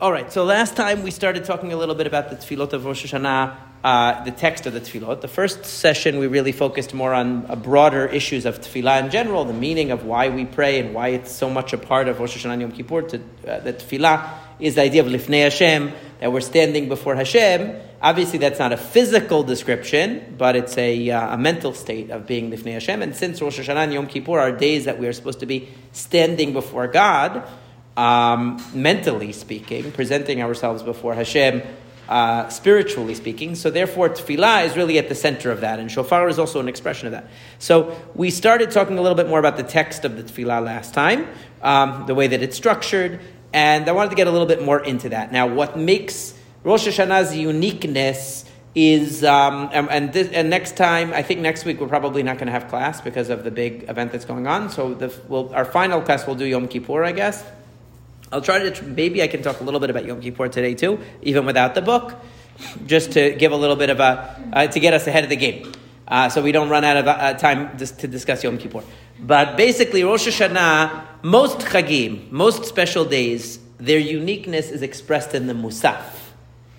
All right, so last time we started talking a little bit about the tefillot of Rosh Hashanah, uh, the text of the tefillot. The first session we really focused more on uh, broader issues of tefillah in general, the meaning of why we pray and why it's so much a part of Rosh Hashanah and Yom Kippur. To, uh, that tefillah is the idea of lifnei Hashem, that we're standing before Hashem. Obviously, that's not a physical description, but it's a, uh, a mental state of being lifnei Hashem. And since Rosh Hashanah and Yom Kippur are days that we are supposed to be standing before God, um, mentally speaking, presenting ourselves before Hashem, uh, spiritually speaking. So therefore, tefillah is really at the center of that, and shofar is also an expression of that. So we started talking a little bit more about the text of the tefillah last time, um, the way that it's structured, and I wanted to get a little bit more into that. Now, what makes Rosh Hashanah's uniqueness is, um, and, and, this, and, next time, I think next week we're probably not going to have class because of the big event that's going on. So the, we'll, our final class we'll do Yom Kippur, I guess. I'll try to, maybe I can talk a little bit about Yom Kippur today too, even without the book, just to give a little bit of a, uh, to get us ahead of the game. Uh, so we don't run out of uh, time to discuss Yom Kippur. But basically, Rosh Hashanah, most chagim, most special days, their uniqueness is expressed in the Musaf.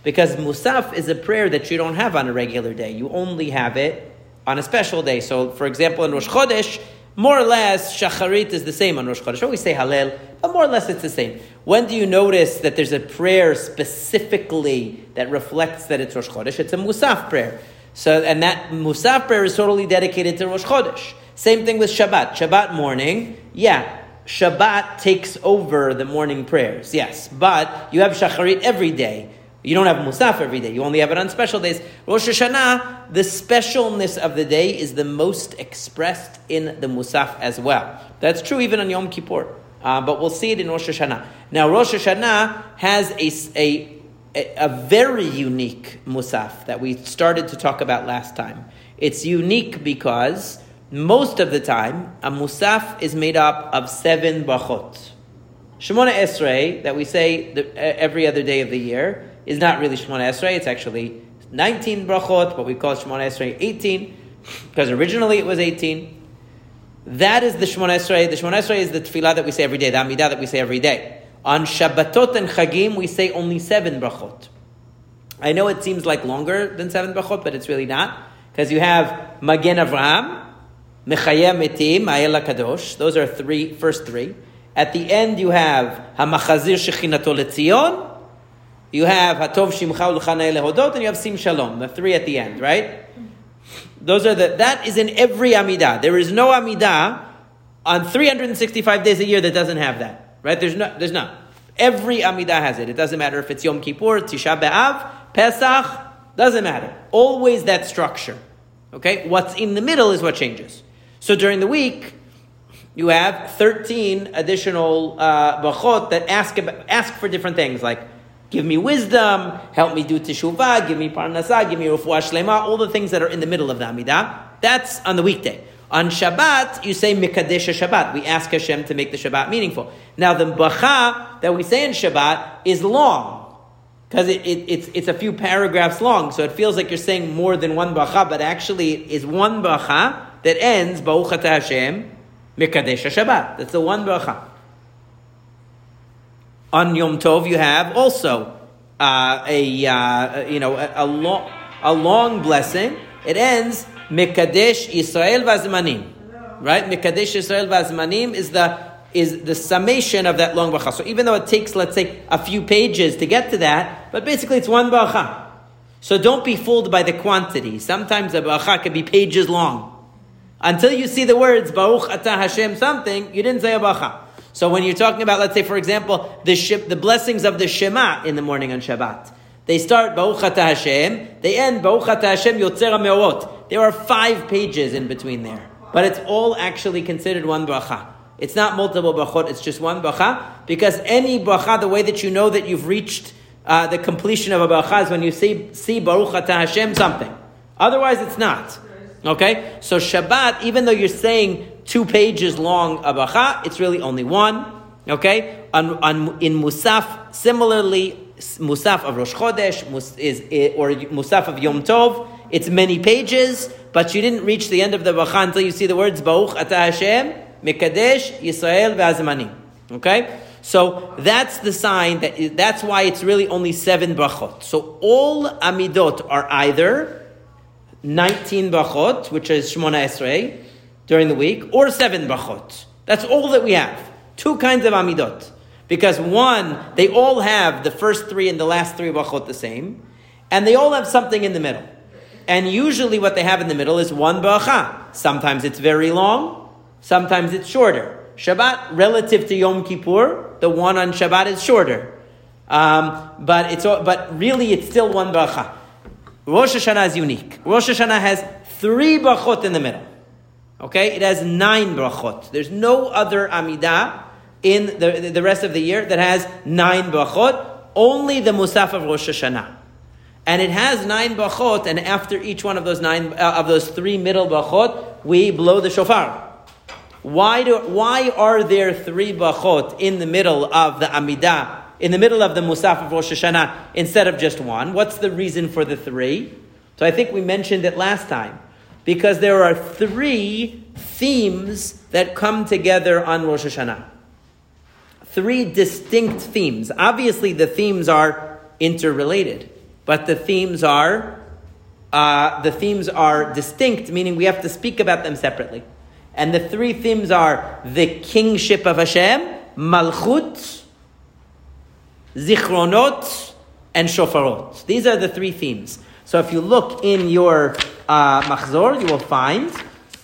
Because Musaf is a prayer that you don't have on a regular day. You only have it on a special day. So, for example, in Rosh Chodesh, more or less, Shacharit is the same on Rosh Chodesh. We say Hallel, but more or less it's the same. When do you notice that there's a prayer specifically that reflects that it's Rosh Chodesh? It's a Musaf prayer. So, and that Musaf prayer is totally dedicated to Rosh Chodesh. Same thing with Shabbat. Shabbat morning, yeah, Shabbat takes over the morning prayers, yes. But you have Shacharit every day. You don't have Musaf every day. You only have it on special days. Rosh Hashanah, the specialness of the day is the most expressed in the Musaf as well. That's true even on Yom Kippur. Uh, but we'll see it in Rosh Hashanah. Now, Rosh Hashanah has a, a, a very unique Musaf that we started to talk about last time. It's unique because most of the time, a Musaf is made up of seven brachot. Shemona Esrei, that we say the, every other day of the year, is not really Shemona Esrei. It's actually 19 brachot, but we call Shemona Esrei 18 because originally it was 18. That is the Shemona Esrei. The Shemona Esrei is the tefillah that we say every day, the Amidah that we say every day. On Shabbatot and Chagim, we say only seven brachot. I know it seems like longer than seven brachot, but it's really not because you have Magen Avraham, Mechayem Metim, Ma'el Kadosh. Those are three, first three. At the end, you have Hamachazir Shechinato Letzion, you have Hatov Shimcha Ulchanei Lehodot, and you have Sim Shalom, the three at the end, right? Those are the, that is in every Amidah. There is no Amidah on 365 days a year that doesn't have that, right? There's no, there's not. Every Amidah has it. It doesn't matter if it's Yom Kippur, Tisha B'Av, Pesach, doesn't matter. Always that structure. Okay? What's in the middle is what changes. So during the week, you have 13 additional uh, brachot that ask, ask for different things, like Give me wisdom, help me do teshuvah, give me parnasah, give me refuah shlema, all the things that are in the middle of the Amidah. That's on the weekday. On Shabbat, you say Mikadesh Shabbat. We ask Hashem to make the Shabbat meaningful. Now, the Bracha that we say in Shabbat is long. Because it, it, it's, it's a few paragraphs long, so it feels like you're saying more than one Bracha, but actually it is one Bracha that ends, Baruch Hashem, Mikadesh Shabbat. That's the one Bracha. On Yom Tov, you have also uh, a uh, you know a, a, long a long blessing. It ends Mekadesh Israel Vazmanim, right? Mekadesh Israel Vazmanim is the is the summation of that long bracha. So even though it takes, let's say, a few pages to get to that, but basically it's one bracha. So don't be fooled by the quantity. Sometimes a bracha can be pages long. Until you see the words Baruch Atah Hashem something, you didn't say a bracha. So when you're talking about, let's say, for example, the, ship, the blessings of the Shema in the morning on Shabbat, they start Baruch Ata Hashem, they end Baruch Ata Hashem Yotzer Meorot. There are five pages in between there, but it's all actually considered one bracha. It's not multiple brachot, it's just one bracha, because any bracha, the way that you know that you've reached uh, the completion of a bracha is when you see, see Baruch Ata Hashem something. Otherwise, it's not. Okay? So Shabbat, even though you're saying two pages long a bracha, it's really only one. Okay? On, on, in Musaf, similarly, Musaf of Rosh Chodesh is, or Musaf of Yom Tov, it's many pages, but you didn't reach the end of the bracha until you see the words Baruch Ata Hashem, Mekadesh, Yisrael, Ve'azmanim. Okay? So that's the sign that that's why it's really only seven brachot. So all amidot are either 19 brachot, which is Shemona Esrei, during the week, or seven brachot. That's all that we have. Two kinds of amidot. Because one, they all have the first three and the last three brachot the same, and they all have something in the middle. And usually what they have in the middle is one bracha. Sometimes it's very long, sometimes it's shorter. Shabbat, relative to Yom Kippur, the one on Shabbat is shorter. Um, but, it's, but really it's still one bracha. Rosh Hashanah is unique. Rosh Hashanah has three brachot in the middle. Okay, it has nine brachot. There's no other Amidah in the, the rest of the year that has nine brachot. Only the Musaf of Rosh Hashanah. And it has nine brachot, and after each one of those nine, uh, of those three middle brachot, we blow the shofar. Why, do, why are there three brachot in the middle of the Amidah in the middle of the Musaf of Rosh Hashanah instead of just one. What's the reason for the three? So I think we mentioned it last time. Because there are three themes that come together on Rosh Hashanah. Three distinct themes. Obviously, the themes are interrelated, but the themes are uh, the themes are distinct, meaning we have to speak about them separately. And the three themes are the kingship of Hashem, Malchut, zichronot, and shofarot. These are the three themes. So if you look in your uh, machzor, you will find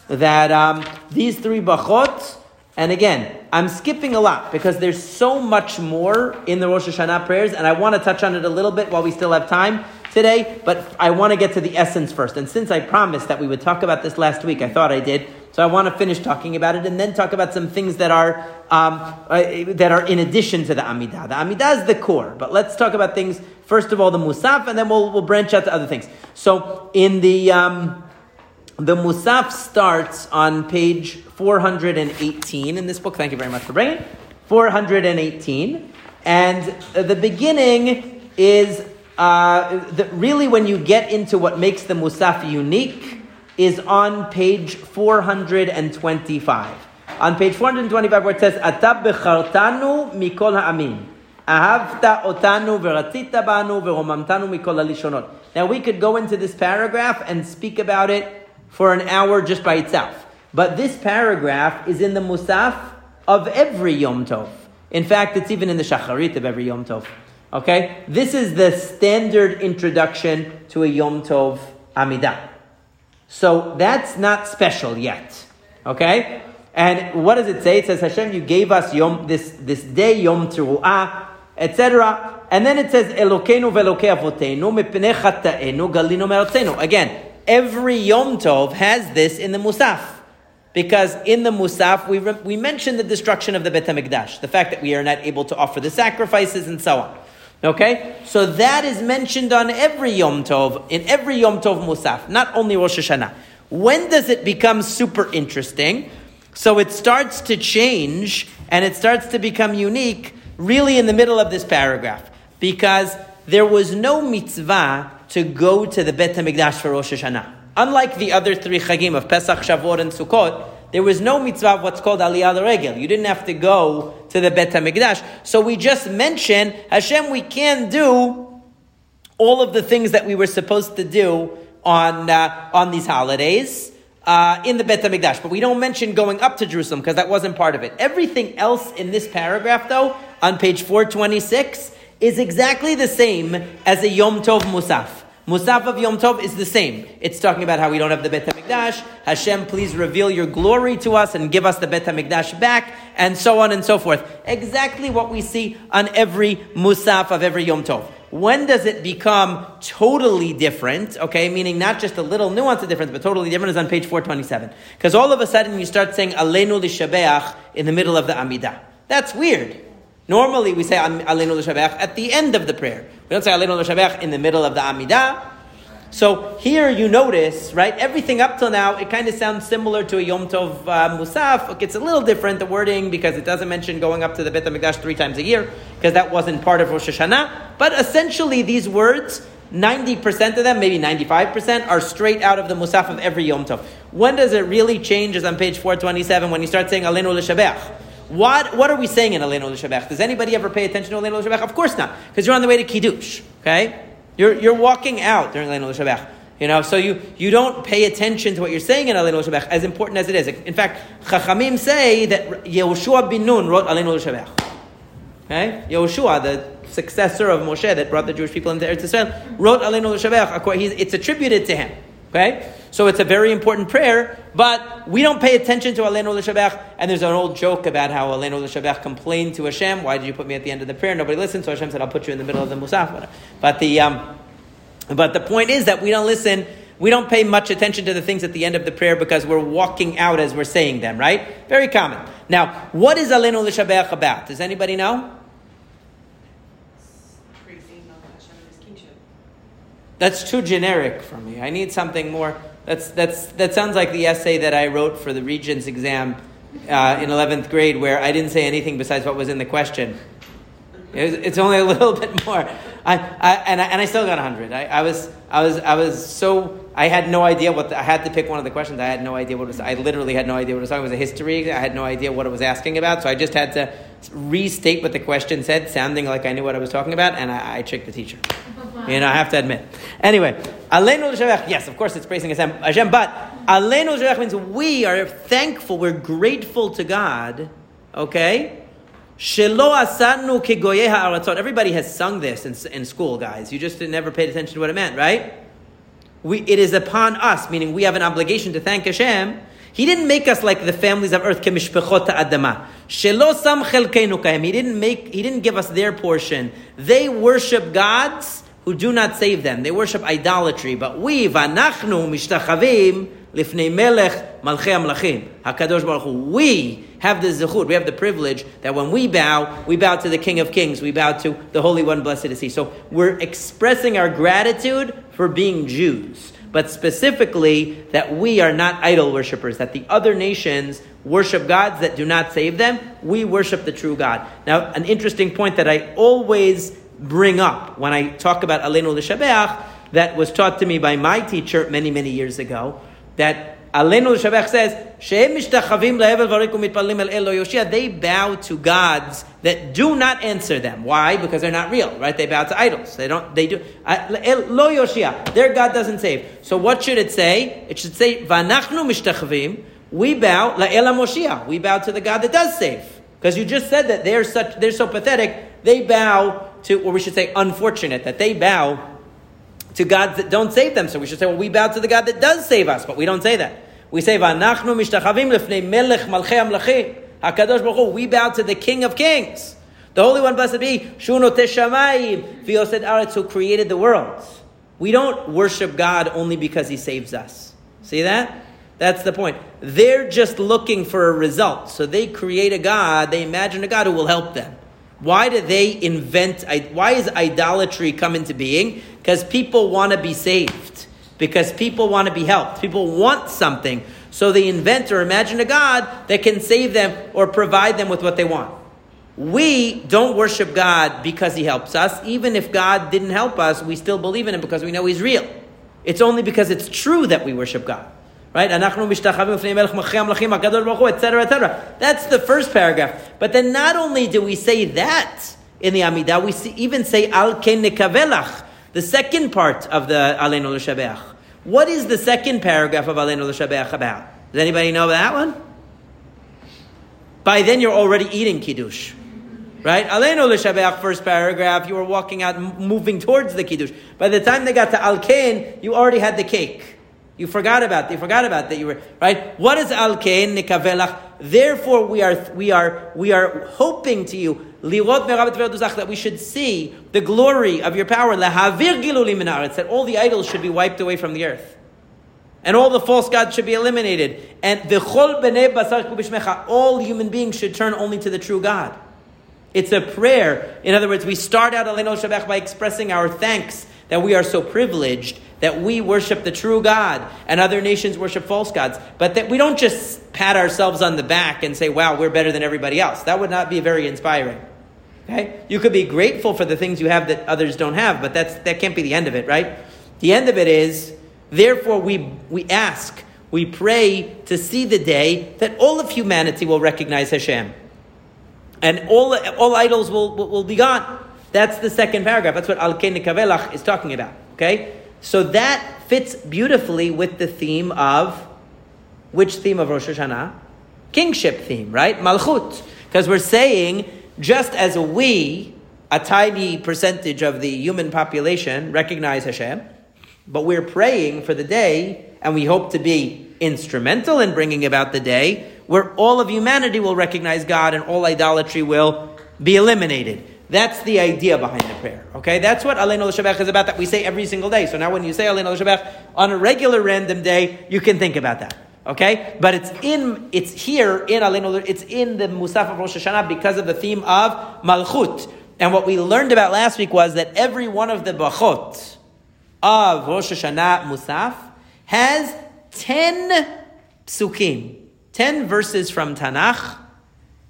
that um, these three brachot, and again, I'm skipping a lot because there's so much more in the Rosh Hashanah prayers, and I want to touch on it a little bit while we still have time today, but I want to get to the essence first. And since I promised that we would talk about this last week, I thought I did. So I want to finish talking about it and then talk about some things that are um, uh, that are in addition to the Amidah. The Amidah is the core, but let's talk about things first of all the Musaf, and then we'll, we'll branch out to other things. So in the um, the Musaf starts on page 418 in this book. Thank you very much for bringing it. 418, and the beginning is uh, the, really when you get into what makes the Musaf unique is on page 425. On page 425 where it says, bechartanu mikol otanu veromamtanu mikol alishonot. Now we could go into this paragraph and speak about it for an hour just by itself. But this paragraph is in the Musaf of every Yom Tov. In fact, it's even in the Shacharit of every Yom Tov. Okay? This is the standard introduction to a Yom Tov Amidah. So that's not special yet. Okay? And what does it say? It says, Hashem, you gave us yom, this, this day, Yom Teruah, etc. And then it says, Elokeinu ve'elokei avotenu mipnei galinu. Again, every Yom Tov has this in the Musaf. Because in the Musaf, we, re- we mentioned the destruction of the Bet HaMikdash, the fact that we are not able to offer the sacrifices and so on. Okay? So that is mentioned on every Yom Tov, in every Yom Tov Musaf, not only Rosh Hashanah. When does it become super interesting? So it starts to change and it starts to become unique really in the middle of this paragraph. Because there was no mitzvah to go to the Bet HaMikdash for Rosh Hashanah. Unlike the other three chagim of Pesach, Shavuot, and Sukkot, there was no mitzvah what's called aliyah regel. You didn't have to go to the Bet HaMikdash. So we just mentioned, Hashem, we can do all of the things that we were supposed to do on, uh, on these holidays. Uh, in the Bet HaMikdash, but we don't mention going up to Jerusalem because that wasn't part of it. Everything else in this paragraph, though, on page 426, is exactly the same as a Yom Tov Musaf. Musaf of Yom Tov is the same. It's talking about how we don't have the Bet HaMikdash. Hashem, please reveal your glory to us and give us the Bet HaMikdash back, and so on and so forth. Exactly what we see on every Musaf of every Yom Tov. When does it become totally different? Okay, meaning not just a little nuance of difference, but totally different is on page 427. Because all of a sudden you start saying Aleinu Lishabeach in the middle of the Amidah. That's weird. Normally we say Aleinu L'Shabech at the end of the prayer. We don't say Aleinu L'Shabech in the middle of the Amidah. So here you notice, right, everything up till now, it kind of sounds similar to a Yom Tov uh, Musaf. It's a little different, the wording, because it doesn't mention going up to the Beit HaMikdash three times a year, because that wasn't part of Rosh Hashanah. But essentially these words, 90% of them, maybe 95%, are straight out of the Musaf of every Yom Tov. When does it really change, is on page 427, when you start saying Aleinu L'Shabech? What, what are we saying in Aleinu L'Shabech? Does anybody ever pay attention to Aleinu L'Shabech? Of course not, because you're on the way to Kiddush, okay? You're, you're walking out during Aleinu L'Shabech. You know, so you, you don't pay attention to what you're saying in Aleinu L'Shabech, as important as it is. In fact, Chachamim say that Yehoshua bin Nun wrote Aleinu L'Shabech. Okay? Yehoshua, the successor of Moshe that brought the Jewish people into Eretz Israel, wrote Aleinu L'Shabech. It's attributed to him. Okay? So it's a very important prayer, but we don't pay attention to Aleinu L'Shabech, and there's an old joke about how Aleinu L'Shabech complained to Hashem, why did you put me at the end of the prayer? Nobody listened, so Hashem said, I'll put you in the middle of the Musaf. But the, um, but the point is that we don't listen, we don't pay much attention to the things at the end of the prayer because we're walking out as we're saying them, right? Very common. Now, what is Aleinu L'Shabech about? Does anybody know? That's too generic for me. I need something more. That's, that's, that sounds like the essay that I wrote for the Regents exam uh, in 11th grade, where I didn't say anything besides what was in the question. It's only a little bit more. I, I, and, I, and I still got 100. I, I, was, I, was, I was so, I had no idea what, the, I had to pick one of the questions. I had no idea what it was, I literally had no idea what it was talking It was a history. I had no idea what it was asking about. So I just had to restate what the question said, sounding like I knew what I was talking about, and I, I tricked the teacher. You know, I have to admit. Anyway, Aleinu L'Shavech, yes, of course it's praising Hashem, but Aleinu L'Shavech means we are thankful, we're grateful to God, okay? Shelo asanu kegoyeh ha'aratzot. Everybody has sung this in, in school, guys. You just never paid attention to what it meant, right? We, it is upon us, meaning we have an obligation to thank Hashem. He didn't make us like the families of earth, adama. He didn't make, he didn't give us their portion. They worship gods who do not save them. They worship idolatry. But we, vanachnu mishtachavim lifnei melech malchei hamelachim. Hakadosh Baruch Hu. We have the zechut, we have the privilege that when we bow, we bow to the King of Kings, we bow to the Holy One, blessed is He. So we're expressing our gratitude for being Jews, but specifically that we are not idol worshippers, that the other nations worship gods that do not save them. We worship the true God. Now, an interesting point that I always bring up when I talk about Aleinu L'Shabeach that was taught to me by my teacher many, many years ago, that Aleinu Shabeach says, They bow to gods that do not answer them. Why? Because they're not real, right? They bow to idols. They don't. They do. Uh, lo Yoshia. Their God doesn't save. So what should it say? It should say, Vanachnu mishtachavim. We bow la'el Moshia. We bow to the God that does save. Because you just said that they're such. They're so pathetic. They bow to, or we should say, unfortunate that they bow to gods that don't save them. So we should say, well, we bow to the God that does save us, but we don't say that. We say, we bow to the King of Kings, the Holy One, blessed be, Shuno Teshamayim, V'yosed Aretz, who created the world. We don't worship God only because He saves us. See that? That's the point. They're just looking for a result. So they create a God, they imagine a God who will help them. Why do they invent, why is idolatry come into being? Because people want to be saved because people want to be helped. People want something. So they invent or imagine a God that can save them or provide them with what they want. We don't worship God because He helps us. Even if God didn't help us, we still believe in Him because we know He's real. It's only because it's true that we worship God. Right? etc.. That's the first paragraph. But then not only do we say that in the Amidah, we see, even say Al Ken the second part of the Aleinu L'Shabeach. What is the second paragraph of Aleinu L'Shabeach about? Does anybody know that one? By then you're already eating Kiddush. Right? Aleinu L'Shabeach, first paragraph, you were walking out, moving towards the Kiddush. By the time they got to Al Kain, you already had the cake. You forgot about that. you forgot about that you were right. What is al kain nikavelach? Therefore, we are we are we are hoping to you that we should see the glory of your power. That all the idols should be wiped away from the earth. And all the false gods should be eliminated. And the basar all human beings should turn only to the true God. It's a prayer. In other words, we start out Aleinu Shabeach by expressing our thanks that we are so privileged that we worship the true God and other nations worship false gods, but that we don't just pat ourselves on the back and say, wow, we're better than everybody else. That would not be very inspiring. Okay? You could be grateful for the things you have that others don't have, but that's, that can't be the end of it, right? The end of it is, therefore, we, we ask, we pray to see the day that all of humanity will recognize Hashem. and all, all idols will, will, will be gone. That's the second paragraph. That's what Al Nikavelach is talking about. Okay? So that fits beautifully with the theme of which theme of Rosh Hashanah? Kingship theme, right? Malchut. Because we're saying, just as we, a tiny percentage of the human population, recognize Hashem, but we're praying for the day, and we hope to be instrumental in bringing about the day where all of humanity will recognize God and all idolatry will be eliminated. That's the idea behind the prayer. Okay, that's what Aleinu L'Shabech is about. That we say every single day. So now, when you say Aleinu L'Shabech on a regular random day, you can think about that. Okay, but it's in it's here in Aleinu. It's in the Musaf of Rosh Hashanah because of the theme of Malchut. And what we learned about last week was that every one of the brachot of Rosh Hashanah Musaf has ten psukim, ten verses from Tanakh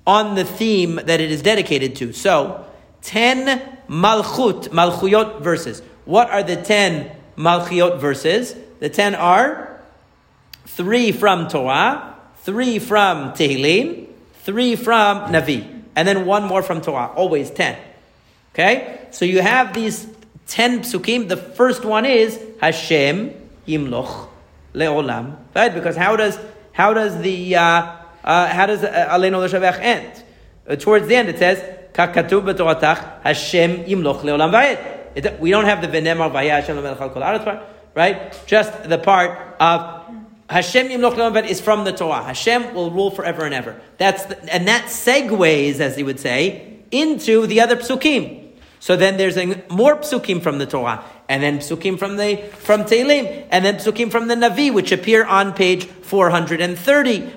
on the theme that it is dedicated to. So 10 Malchut, Malchuyot verses. What are the 10 Malchuyot verses? The 10 are three from Torah, three from Tehillim, three from Navi, and then one more from Torah. Always 10. Okay? So you have these 10 psukim. The first one is Hashem Yimloch Le'olam. Right? Because how does, how does the, uh, uh, how does uh, Aleinu L'Shavech end? Uh, towards the end it says, Hashem yimloch leolam vayed. We don't have the v'nemar vayah Hashem lemelech al kol part, right? Just the part of Hashem yimloch leolam vayed is from the Torah. Hashem will rule forever and ever. That's the, and that segues, as he would say, into the other psukim. So then there's a, more psukim from the Torah, and then psukim from the from Tehillim, and then psukim from the Navi, which appear on page 430.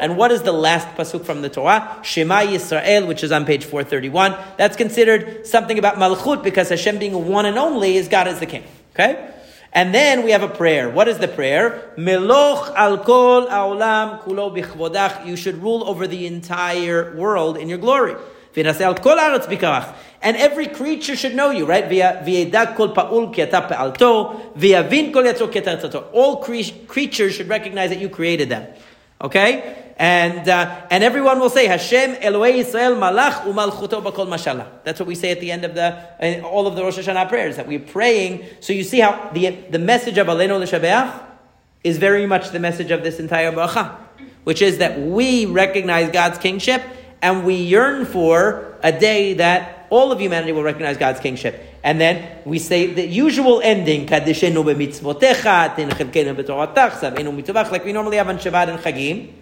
And what is the last pasuk from the Torah? Shema Yisrael, which is on page 431. That's considered something about Malchut because Hashem being one and only is God as the king. Okay? And then we have a prayer. What is the prayer? Meloch al kol aolam kulo bichvodach. You should rule over the entire world in your glory. And every creature should know you, right? All creatures should recognize that you created them. Okay? And, uh, and everyone will say, Hashem Elohei Israel malach umalchuto bakol mashala. That's what we say at the end of the, all of the Rosh Hashanah prayers, that we're praying. So you see how the, the message of Aleinu L'Shabeach is very much the message of this entire bracha, which is that we recognize God's kingship and we yearn for a day that all of humanity will recognize God's kingship. And then we say the usual ending, like we normally have on Shabbat and Chagim.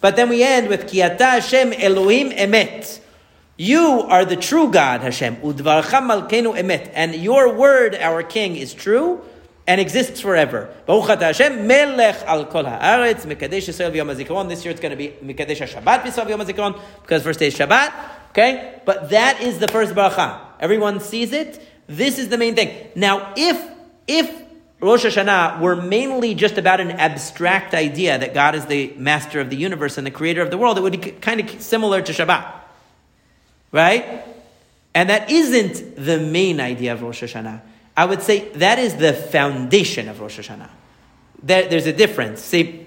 But then we end with Kiyata Hashem Elohim Emet. You are the true God, Hashem. Udvarcha Malkenu Emet. And your word, our King, is true and exists forever. Hashem, Melech al kol haaretz, Mekadesh Yisrael v'yom. This year it's going to be Mekadesh Shabbat v'yom because first day is Shabbat. Okay? But that is the first bracha. Everyone sees it. This is the main thing. Now, if, if Rosh Hashanah were mainly just about an abstract idea that God is the master of the universe and the creator of the world, it would be kind of similar to Shabbat. Right? And that isn't the main idea of Rosh Hashanah. I would say that is the foundation of Rosh Hashanah. There, there's a difference. See,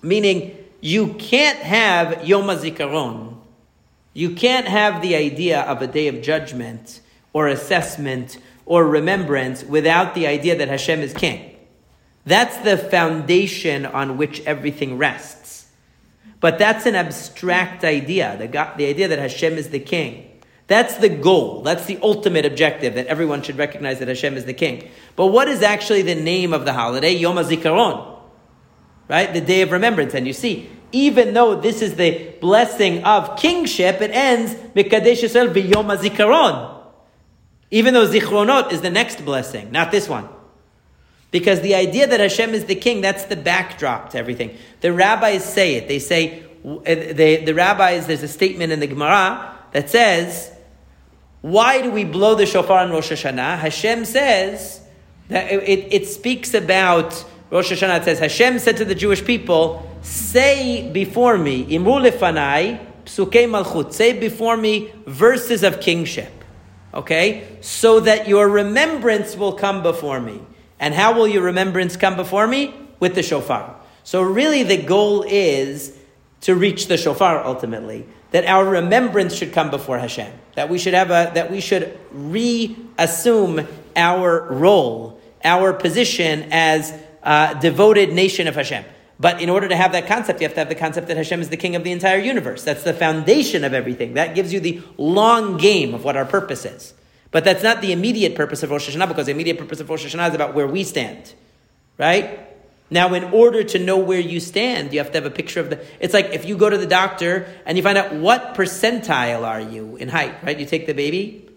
meaning you can't have Yom HaZikaron. You can't have the idea of a day of judgment or assessment or remembrance without the idea that Hashem is king. That's the foundation on which everything rests. But that's an abstract idea, the, the idea that Hashem is the king. That's the goal. That's the ultimate objective that everyone should recognize that Hashem is the king. But what is actually the name of the holiday? Yom HaZikaron. Right? The day of remembrance. And you see, even though this is the blessing of kingship, it ends Mikadesh Yisrael Yom HaZikaron. Even though Zichronot is the next blessing, not this one. Because the idea that Hashem is the king, that's the backdrop to everything. The rabbis say it. They say, eh, they, the rabbis, there's a statement in the Gemara that says, why do we blow the shofar on Rosh Hashanah? Hashem says that it, it speaks about Rosh Hashanah. It says Hashem said to the Jewish people, "Say before me, imru lefanai psukei malchut. Say before me verses of kingship." Okay, so that your remembrance will come before me. And how will your remembrance come before me? With the shofar. So really, the goal is to reach the shofar ultimately, that our remembrance should come before Hashem, that we should have a, that we should reassume our role, our position as a devoted nation of Hashem. But in order to have that concept, you have to have the concept that Hashem is the king of the entire universe. That's the foundation of everything. That gives you the long game of what our purpose is. But that's not the immediate purpose of Rosh Hashanah because the immediate purpose of Rosh Hashanah is about where we stand. Right? Now, in order to know where you stand, you have to have a picture of the. It's like if you go to the doctor and you find out what percentile are you in height, right? You take the baby,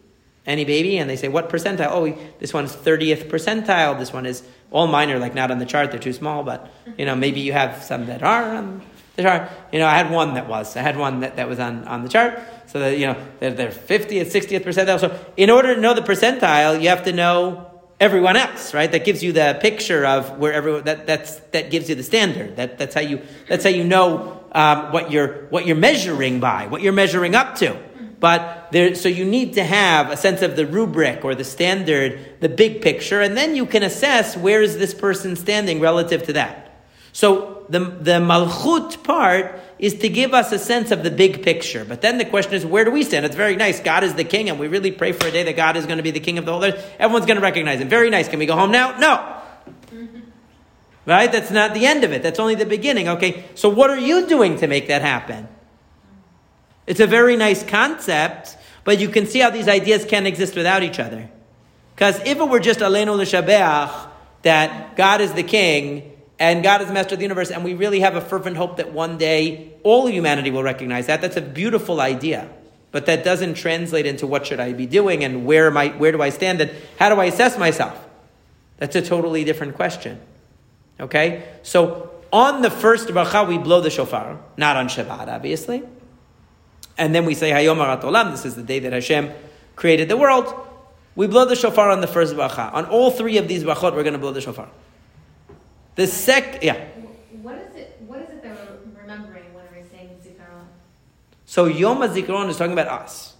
any baby, and they say, what percentile? Oh, this one's 30th percentile. This one is, all mine are like not on the chart, they're too small, but, you know, maybe you have some that are on the chart. You know, I had one that was. I had one that, that was on, on the chart. So that, you know, they're, they're 50th, 60th percentile. So in order to know the percentile, you have to know everyone else, right? That gives you the picture of where everyone that that's that gives you the standard. That that's how you that's how you know um, what you're what you're measuring by, what you're measuring up to. But there, so you need to have a sense of the rubric or the standard, the big picture, and then you can assess where is this person standing relative to that. So the, the malchut part is to give us a sense of the big picture. But then the question is, where do we stand? It's very nice. God is the king, and we really pray for a day that God is going to be the king of the whole earth. Everyone's going to recognize him. Very nice. Can we go home now? No. Mm-hmm. Right? That's not the end of it. That's only the beginning. Okay. So what are you doing to make that happen? It's a very nice concept, but you can see how these ideas can't exist without each other. Because if it were just Aleinu l'shabeach, that God is the king, and God is master of the universe, and we really have a fervent hope that one day all humanity will recognize that. That's a beautiful idea. But that doesn't translate into what should I be doing and where am I, where do I stand and how do I assess myself? That's a totally different question. Okay? So on the first bracha, we blow the shofar, not on Shabbat, obviously. And then we say Hayom Olam, this is the day that Hashem created the world. We blow the shofar on the first bracha. On all three of these brachot, we're going to blow the shofar. The sec, yeah. What is it? What is it that we're remembering when we're saying zikaron? So Yom HaZikaron is talking about us,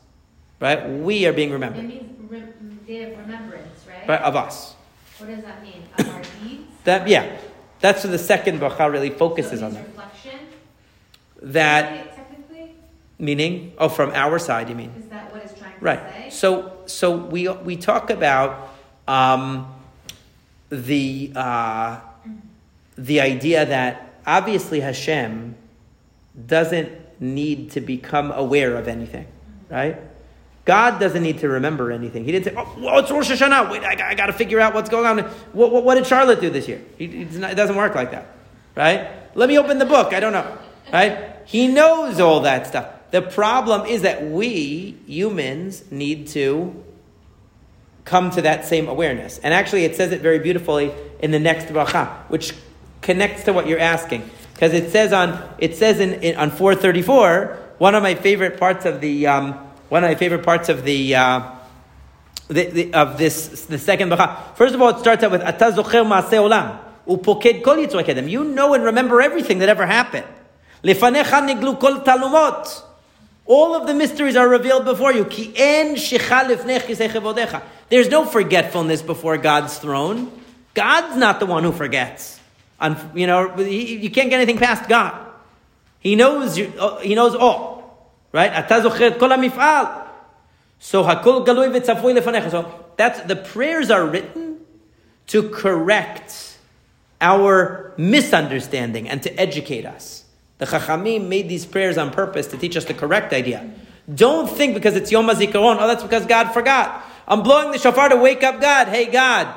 right? We are being It remembered, means re- day of remembrance, right? right? Of us. What does that mean? Of our deeds. That yeah, that's what the second bracha really So it focuses on means that. reflection. That technically, meaning, oh, from our side, you mean? is that what it's trying to Right. say? So so we we talk about um, the uh, the idea that obviously Hashem doesn't need to become aware of anything, right? God doesn't need to remember anything. He didn't say, "Oh, well, it's Rosh Hashanah. Wait, I, got to figure out what's going on. What, what, what did Charlotte do this year?" Not, it doesn't work like that, right? Let me open the book. I don't know, right? He knows all that stuff. The problem is that we humans need to come to that same awareness. And actually, it says it very beautifully in the next bracha, which connects to what you're asking. Because it says on it says in, in on 434, one of my favorite parts of the um, one of my favorite parts of the, uh, the, the of this the second bracha. First of all, it starts out with Ata zocher olam upoked kol yitzvakedem. You know and remember everything that ever happened. Lefanecha niglu kol talumot. All of the mysteries are revealed before you. Ki en. There's no forgetfulness before God's throne. God's not the one who forgets. And you know, you can't get anything past God. He knows, you, uh, he knows all, right? So hakol. So that's the prayers are written to correct our misunderstanding and to educate us. The Chachamim made these prayers on purpose to teach us the correct idea. Don't think because it's Yom HaZikaron, oh, that's because God forgot. I'm blowing the shofar to wake up God. Hey, God,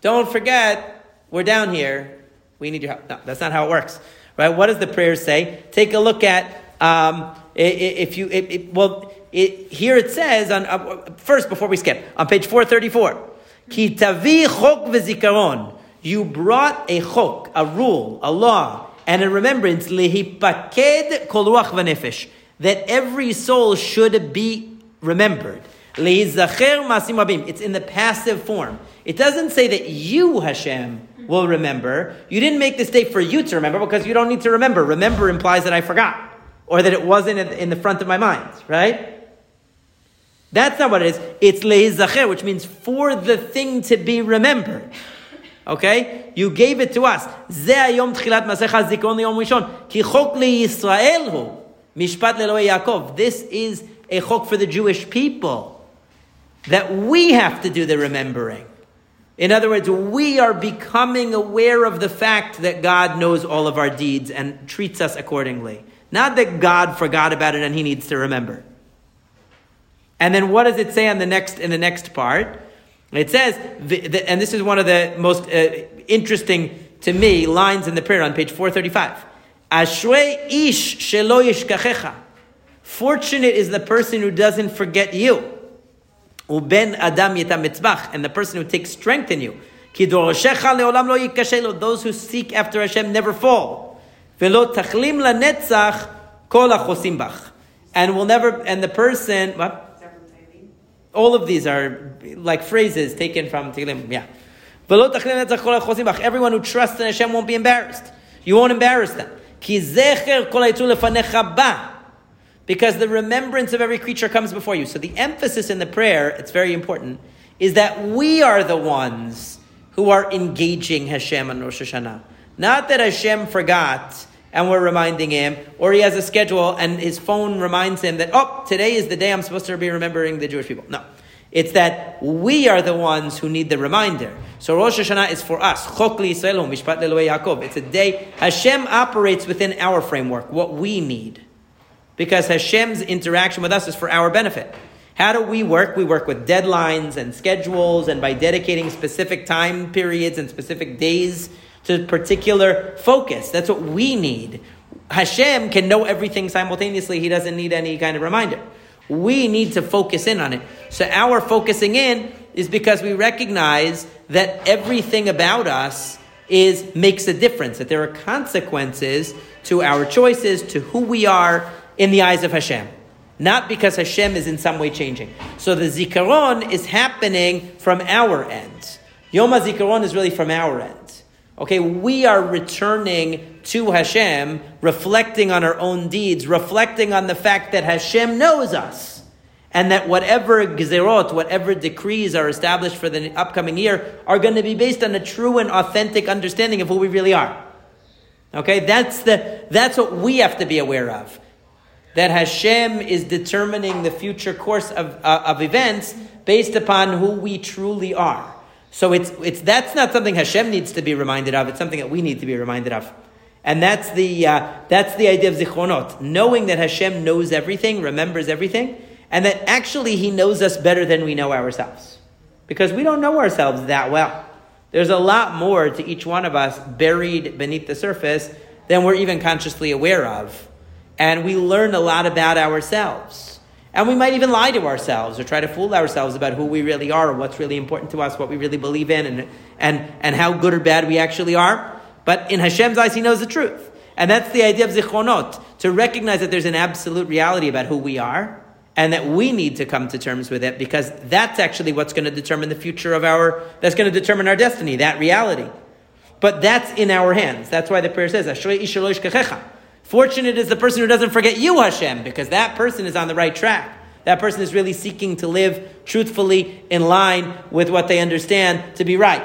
don't forget, we're down here. We need your help. No, that's not how it works. Right? What does the prayer say? Take a look at, um, if you, well, it, here it says, on uh, first, before we skip, on page 434, Ki tavi chok v'zikaron. You brought a chok, a rule, a law, and a remembrance, lehipaked kol ruach v'nefesh, that every soul should be remembered. Lehizacher masim rabim. It's in the passive form. It doesn't say that you, Hashem, will remember. You didn't make this day for you to remember because you don't need to remember. Remember implies that I forgot or that it wasn't in- in the front of my mind, right? That's not what it is. It's lehizacher, which means for the thing to be remembered. Okay? You gave it to us. זה היום תחילת מעשיך זיכרון ליום ראשון. כי חוק לישראל הוא משפט לאלוהי יעקב. This is a chok for the Jewish people. That we have to do the remembering. In other words, we are becoming aware of the fact that God knows all of our deeds and treats us accordingly. Not that God forgot about it and he needs to remember. And then what does it say on the next in the next part? It says, and this is one of the most uh, interesting to me lines in the prayer on page 435. Ashrei ish shelo yishkachecha. Fortunate is the person who doesn't forget you. Uben adam mitzbach, and the person who takes strength in you. Those who seek after Hashem never fall. Tachlim. And will never, and the person, what? All of these are like phrases taken from Tehillim. Yeah. Everyone who trusts in Hashem won't be embarrassed. You won't embarrass them. Because the remembrance of every creature comes before you. So the emphasis in the prayer, it's very important, is that we are the ones who are engaging Hashem on Rosh Hashanah. Not that Hashem forgot and we're reminding him, or he has a schedule and his phone reminds him that, oh, today is the day I'm supposed to be remembering the Jewish people. No. It's that we are the ones who need the reminder. So Rosh Hashanah is for us. It's a day Hashem operates within our framework, what we need. Because Hashem's interaction with us is for our benefit. How do we work? We work with deadlines and schedules and by dedicating specific time periods and specific days to particular focus. That's what we need. Hashem can know everything simultaneously. He doesn't need any kind of reminder. We need to focus in on it. So our focusing in is because we recognize that everything about us is makes a difference, that there are consequences to our choices, to who we are in the eyes of Hashem. Not because Hashem is in some way changing. So the zikaron is happening from our end. Yom HaZikaron is really from our end. Okay, we are returning to Hashem, reflecting on our own deeds, reflecting on the fact that Hashem knows us. And that whatever gezerot, whatever decrees are established for the upcoming year are going to be based on a true and authentic understanding of who we really are. Okay, that's, the, that's what we have to be aware of. That Hashem is determining the future course of, uh, of events based upon who we truly are. So it's, it's, that's not something Hashem needs to be reminded of, it's something that we need to be reminded of. And that's the, uh, that's the idea of zichronot, knowing that Hashem knows everything, remembers everything, and that actually He knows us better than we know ourselves. Because we don't know ourselves that well. There's a lot more to each one of us buried beneath the surface than we're even consciously aware of. And we learn a lot about ourselves. And we might even lie to ourselves or try to fool ourselves about who we really are or what's really important to us, what we really believe in, and, and, and how good or bad we actually are. But in Hashem's eyes, He knows the truth. And that's the idea of zichronot, to recognize that there's an absolute reality about who we are, and that we need to come to terms with it, because that's actually what's going to determine the future of our, that's going to determine our destiny, that reality. But that's in our hands. That's why the prayer says, Fortunate is the person who doesn't forget you, Hashem, because that person is on the right track. That person is really seeking to live truthfully in line with what they understand to be right.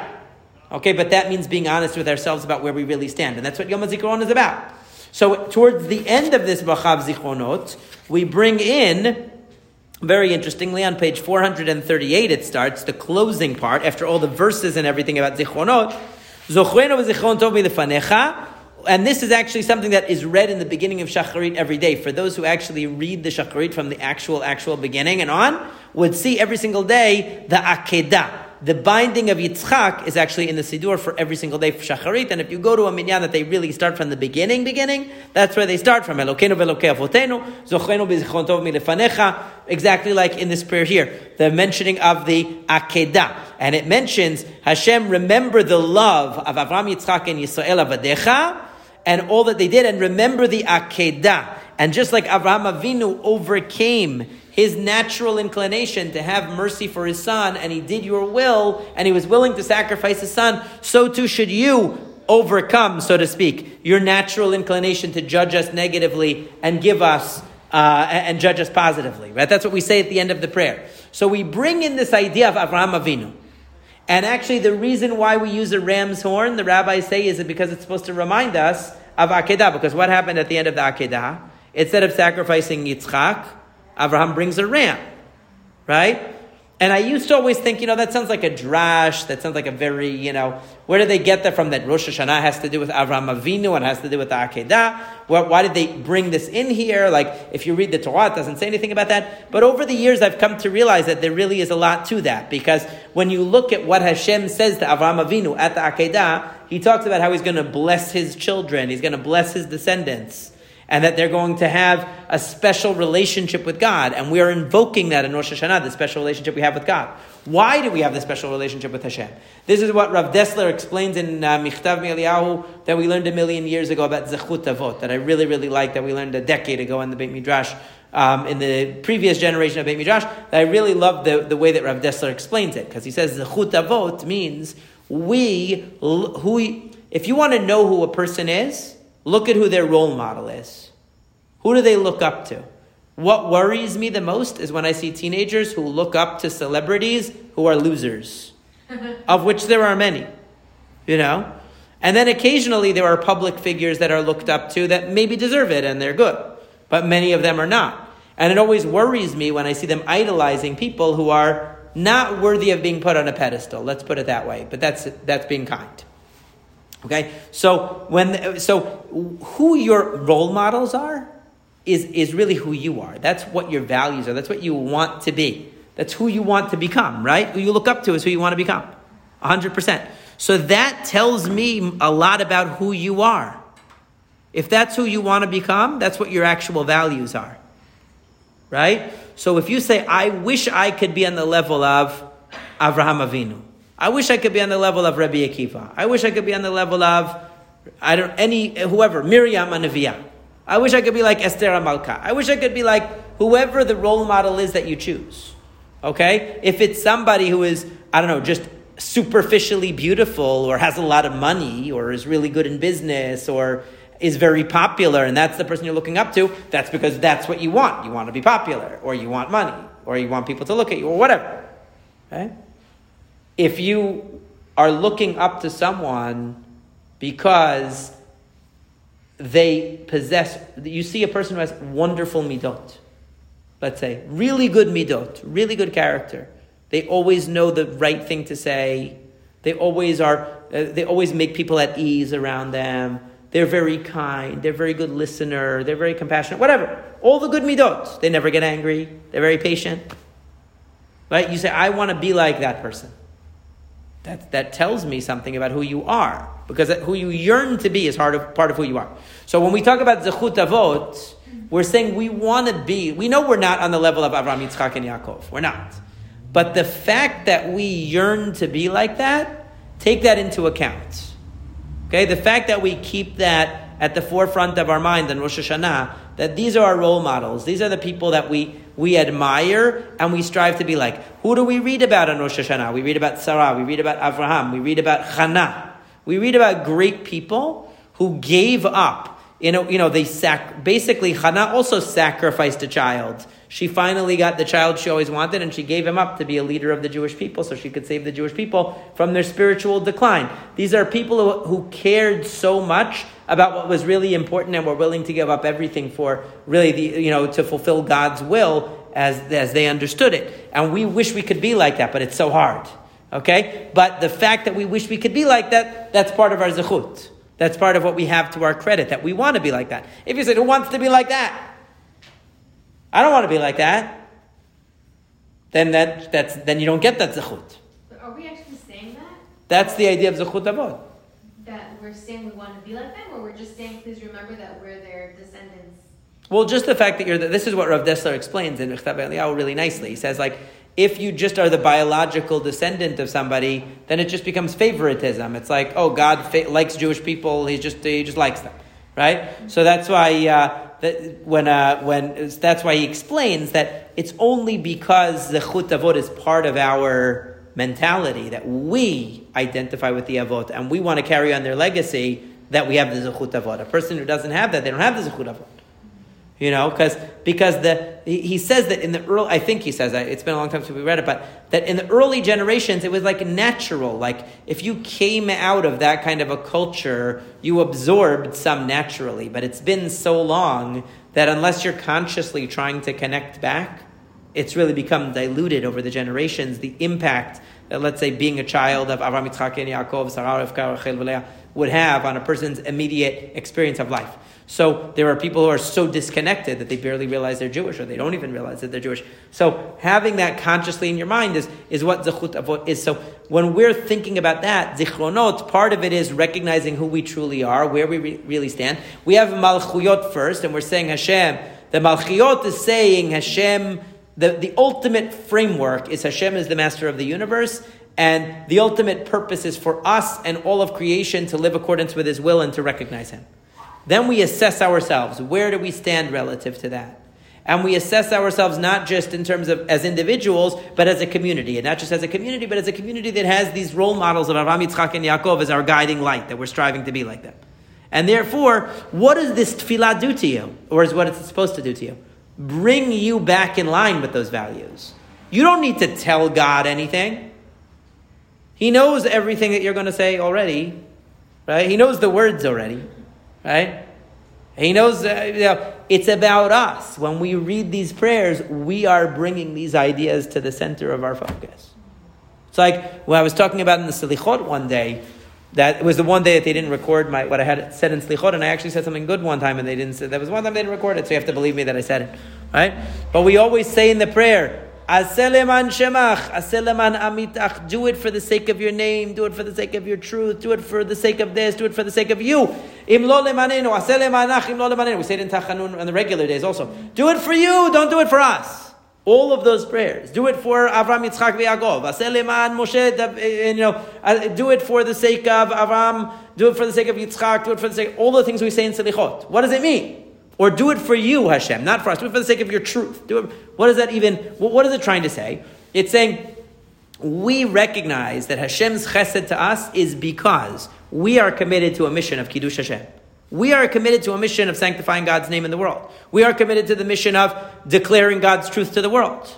Okay, but that means being honest with ourselves about where we really stand. And that's what Yom HaZikaron is about. So, towards the end of this Bachav Zichronot, we bring in, very interestingly, on page 438, it starts, the closing part, after all the verses and everything about Zichronot. Zochreno v'zichron tov lefanecha, and this is actually something that is read in the beginning of Shacharit every day. For those who actually read the Shacharit from the actual, actual beginning and on, would see every single day the Akedah. The binding of Yitzchak is actually in the Siddur for every single day for Shacharit. And if you go to a minyan that they really start from the beginning, beginning, that's where they start from. Exactly like in this prayer here. The mentioning of the Akedah. And it mentions, Hashem, remember the love of Avram, Yitzchak, and Yisrael avadecha, and all that they did, and remember the Akedah. And just like Avraham Avinu overcame his natural inclination to have mercy for his son, and he did your will, and he was willing to sacrifice his son, so too should you overcome, so to speak, your natural inclination to judge us negatively and give us uh, and judge us positively. Right? That's what we say at the end of the prayer. So we bring in this idea of Avraham Avinu. And actually, the reason why we use a ram's horn, the rabbis say, is it because it's supposed to remind us of Akedah. Because what happened at the end of the Akedah? Instead of sacrificing Yitzchak, Abraham brings a ram, right? And I used to always think, you know, that sounds like a drash. That sounds like a very, you know, where did they get that from? That Rosh Hashanah has to do with Avraham Avinu and has to do with the Akedah. Well, why did they bring this in here? Like, if you read the Torah, it doesn't say anything about that. But over the years, I've come to realize that there really is a lot to that because when you look at what Hashem says to Avraham Avinu at the Akedah, he talks about how he's going to bless his children, he's going to bless his descendants and that they're going to have a special relationship with God. And we are invoking that in Rosh Hashanah, the special relationship we have with God. Why do we have the special relationship with Hashem? This is what Rav Dessler explains in uh, Michtav Me'Eliyahu that we learned a million years ago about Zechut Avot, that I really, really like, that we learned a decade ago in the Beit Midrash, um, in the previous generation of Beit Midrash, that I really love the, the way that Rav Dessler explains it, because he says Zechut Avot means we, who, if you want to know who a person is, Look at who their role model is. Who do they look up to? What worries me the most is when I see teenagers who look up to celebrities who are losers, of which there are many, you know? And then occasionally there are public figures that are looked up to that maybe deserve it and they're good, but many of them are not. And it always worries me when I see them idolizing people who are not worthy of being put on a pedestal. Let's put it that way, but that's, that's being kind. Okay, so when so who your role models are is is really who you are. That's what your values are. That's what you want to be. That's who you want to become. Right? Who you look up to is who you want to become. hundred percent. So that tells me a lot about who you are. If that's who you want to become, that's what your actual values are. Right? So if you say, I wish I could be on the level of Avraham Avinu, I wish I could be on the level of Rabbi Akiva. I wish I could be on the level of I don't any whoever Miriam HaNeviah. I wish I could be like Esther Malka. I wish I could be like whoever the role model is that you choose. Okay, if it's somebody who is I don't know just superficially beautiful or has a lot of money or is really good in business or is very popular and that's the person you're looking up to, that's because that's what you want. You want to be popular or you want money or you want people to look at you or whatever. Okay? If you are looking up to someone because they possess, you see a person who has wonderful midot, let's say, really good midot, really good character. They always know the right thing to say. They always are, uh, they always make people at ease around them. They're very kind. They're very good listener. They're very compassionate. Whatever. All the good midot. They never get angry. They're very patient. Right? You say, I want to be like that person. That, that tells me something about who you are. Because who you yearn to be is part of, part of who you are. So when we talk about Zechut Avot, we're saying we want to be, we know we're not on the level of Avraham, Yitzchak, and Yaakov. We're not. But the fact that we yearn to be like that, take that into account. Okay? The fact that we keep that at the forefront of our mind in Rosh Hashanah, that these are our role models. These are the people that we we admire and we strive to be like. Who do we read about on Rosh Hashanah? We read about Sarah, we read about Avraham, we read about Hannah. We read about great people who gave up. You know, you know they sac- basically, Hannah also sacrificed a child. She finally got the child she always wanted and she gave him up to be a leader of the Jewish people so she could save the Jewish people from their spiritual decline. These are people who, who cared so much about what was really important and were willing to give up everything for really the, you know, to fulfill God's will as, as they understood it. And we wish we could be like that, but it's so hard. Okay? But the fact that we wish we could be like that, that's part of our zechut. That's part of what we have to our credit, that we want to be like that. If you say, who wants to be like that? I don't want to be like that. Then that, that's, then you don't get that zechut. But are we actually saying that? That's the idea of zechut avot that we're saying we want to be like them, or we're just saying, please remember that we're their descendants? Well, just the fact that you're, the, this is what Rav Dessler explains in Michtav Eliyahu really nicely. He says, like, if you just are the biological descendant of somebody, then it just becomes favoritism. It's like, oh, God fa- likes Jewish people; he just he just likes them, right? So that's why uh, that when uh, when that's why he explains that it's only because the chut is part of our mentality that we identify with the avot and we want to carry on their legacy that we have the zechut avot. A person who doesn't have that, they don't have the zechut avot. You know, because because the he says that in the early, I think he says that it's been a long time since we read it, but that in the early generations it was like natural. Like if you came out of that kind of a culture, you absorbed some naturally. But it's been so long that unless you're consciously trying to connect back, it's really become diluted over the generations. The impact that, let's say, being a child of Avraham, Yitzchak, and Yaakov, Sarah, Rivka, Rachel, would have on a person's immediate experience of life. So there are people who are so disconnected that they barely realize they're Jewish, or they don't even realize that they're Jewish. So having that consciously in your mind is, is what Zechut Avot is. So when we're thinking about that, Zichronot, part of it is recognizing who we truly are, where we re- really stand. We have Malchuyot first, and we're saying Hashem. The Malchuyot is saying Hashem, the, the ultimate framework is Hashem is the master of the universe, and the ultimate purpose is for us and all of creation to live accordance with His will and to recognize Him. Then we assess ourselves. Where do we stand relative to that? And we assess ourselves not just in terms of as individuals, but as a community. And not just as a community, but as a community that has these role models of Avraham, Yitzchak, and Yaakov as our guiding light, that we're striving to be like them. And therefore, what does this tefillah do to you? Or is what it's supposed to do to you? Bring you back in line with those values. You don't need to tell God anything. He knows everything that you're going to say already, right? He knows the words already right? He knows uh, you know, it's about us. When we read these prayers, we are bringing these ideas to the center of our focus. It's like when I was talking about in the Selichot one day, that was the one day that they didn't record my what I had said in Slichot, and I actually said something good one time, and they didn't say that was one time they didn't record it, so you have to believe me that I said it, right? But we always say in the prayer, Aseleman shemach, aseleman amitach. Do it for the sake of your name. Do it for the sake of your truth. Do it for the sake of this. Do it for the sake of you. Im lo lemanenu, aselemanach im. We say it in Tachanun on the regular days also. Do it for you. Don't do it for us. All of those prayers. Do it for Avram, Yitzchak, Yaakov. Aseleman Moshe. Eh, you know, uh, do it for the sake of Avram. Do it for the sake of Yitzchak. Do it for the sake. All the things we say in Selichot. What does it mean? Or do it for you, Hashem, not for us. Do it for the sake of your truth. Do it. What is that even? What is it trying to say? It's saying we recognize that Hashem's chesed to us is because we are committed to a mission of Kiddush Hashem. We are committed to a mission of sanctifying God's name in the world. We are committed to the mission of declaring God's truth to the world.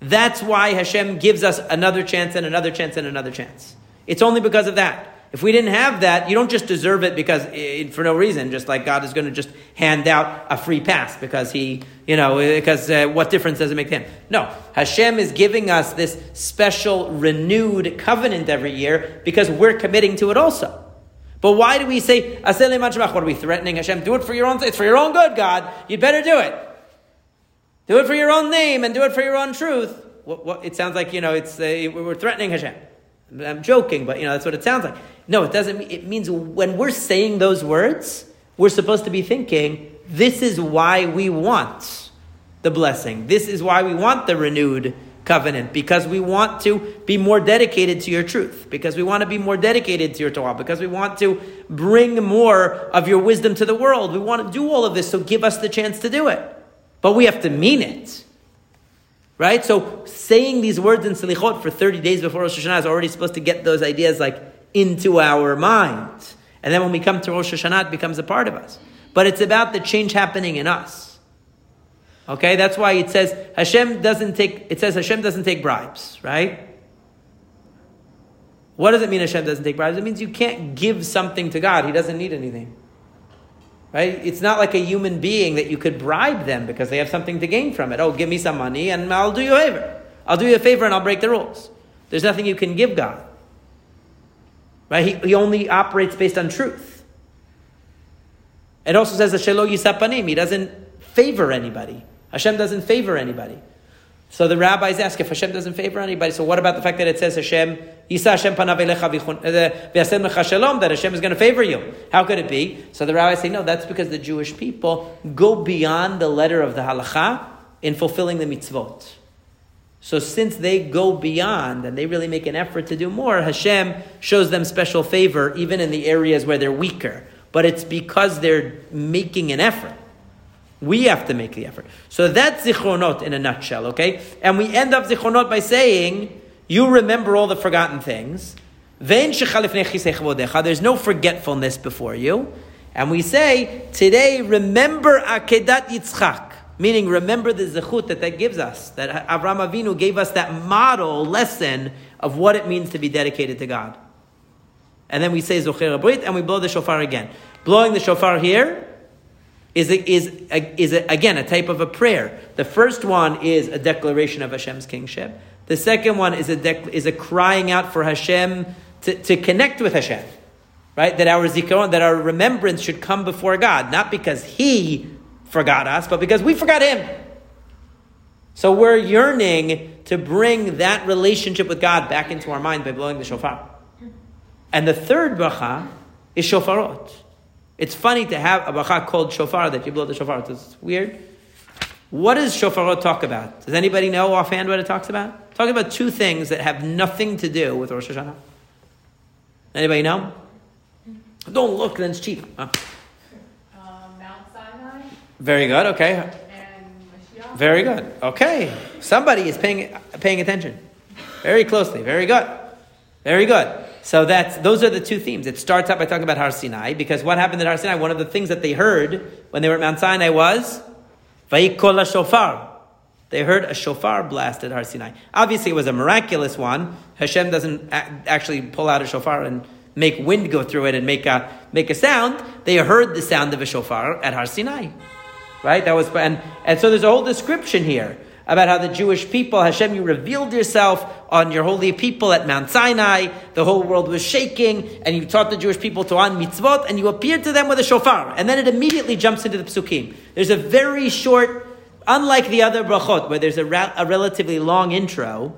That's why Hashem gives us another chance and another chance and another chance. It's only because of that. If we didn't have that, you don't just deserve it because it, for no reason, just like God is going to just hand out a free pass because he, you know, because uh, what difference does it make to him? No, Hashem is giving us this special renewed covenant every year because we're committing to it also. But why do we say What are we threatening Hashem? Do it for your own. It's for your own good, God. You'd better do it. Do it for your own name and do it for your own truth. What, what, it sounds like you know it's uh, we're threatening Hashem. I'm joking, but you know that's what it sounds like. No, it doesn't. Mean, it means when we're saying those words, we're supposed to be thinking, "This is why we want the blessing. This is why we want the renewed covenant because we want to be more dedicated to your truth, because we want to be more dedicated to your Torah, because we want to bring more of your wisdom to the world. We want to do all of this, so give us the chance to do it. But we have to mean it. Right? So saying these words in Selichot for 30 days before Rosh Hashanah is already supposed to get those ideas like into our mind. And then when we come to Rosh Hashanah, it becomes a part of us. But it's about the change happening in us. Okay, that's why it says Hashem doesn't take, it says Hashem doesn't take bribes, right? What does it mean Hashem doesn't take bribes? It means you can't give something to God. He doesn't need anything. Right? It's not like a human being that you could bribe them because they have something to gain from it. Oh, give me some money and I'll do you a favor. I'll do you a favor and I'll break the rules. There's nothing you can give God. Right? He, he only operates based on truth. It also says that Shelo Yisapanim. He doesn't favor anybody. Hashem doesn't favor anybody. So the rabbis ask if Hashem doesn't favor anybody. So what about the fact that it says Hashem Yisa Hashem panav uh, shalom that Hashem is going to favor you? How could it be? So the rabbis say no. That's because the Jewish people go beyond the letter of the halacha in fulfilling the mitzvot. So since they go beyond and they really make an effort to do more, Hashem shows them special favor even in the areas where they're weaker. But it's because they're making an effort. We have to make the effort. So that's zichronot in a nutshell, okay? And we end up zichronot by saying, you remember all the forgotten things. There's no forgetfulness before you. And we say, today, remember Akedat Yitzchak. Meaning, remember the zechut that that gives us, that Avram Avinu gave us that model lesson of what it means to be dedicated to God. And then we say Zocher Brit and we blow the shofar again. Blowing the shofar here is, a, is, is again a type of a prayer. The first one is a declaration of Hashem's kingship. The second one is a, dec- is a crying out for Hashem to, to connect with Hashem. Right? That our zikaron, that our remembrance should come before God, not because He forgot us, but because we forgot Him. So we're yearning to bring that relationship with God back into our mind by blowing the shofar. And the third bracha is shofarot. It's funny to have a bracha called shofar that you blow the shofar. It's weird. What does shofarot talk about? Does anybody know offhand what it talks about? Talking about two things that have nothing to do with Rosh Hashanah. Anybody know? Don't look, then it's cheap. Huh? Um, Mount Sinai. Very good. Okay. And Mashiach. Very good. Okay. Somebody is paying paying attention. Very closely. Very good. Very good. So that's those are the two themes. It starts out by talking about Har Sinai because what happened at Har Sinai? One of the things that they heard when they were at Mount Sinai was Vayikol shofar. They heard a shofar blast at Har Sinai. Obviously, it was a miraculous one. Hashem doesn't actually pull out a shofar and make wind go through it and make a make a sound. They heard the sound of a shofar at Har Sinai, right? That was and and so there's a whole description here about how the Jewish people, Hashem, you revealed yourself on your holy people at Mount Sinai. The whole world was shaking, and you taught the Jewish people to on mitzvot, and you appeared to them with a shofar. And then it immediately jumps into the psukim. There's a very short, unlike the other brachot, where there's a, ra- a relatively long intro,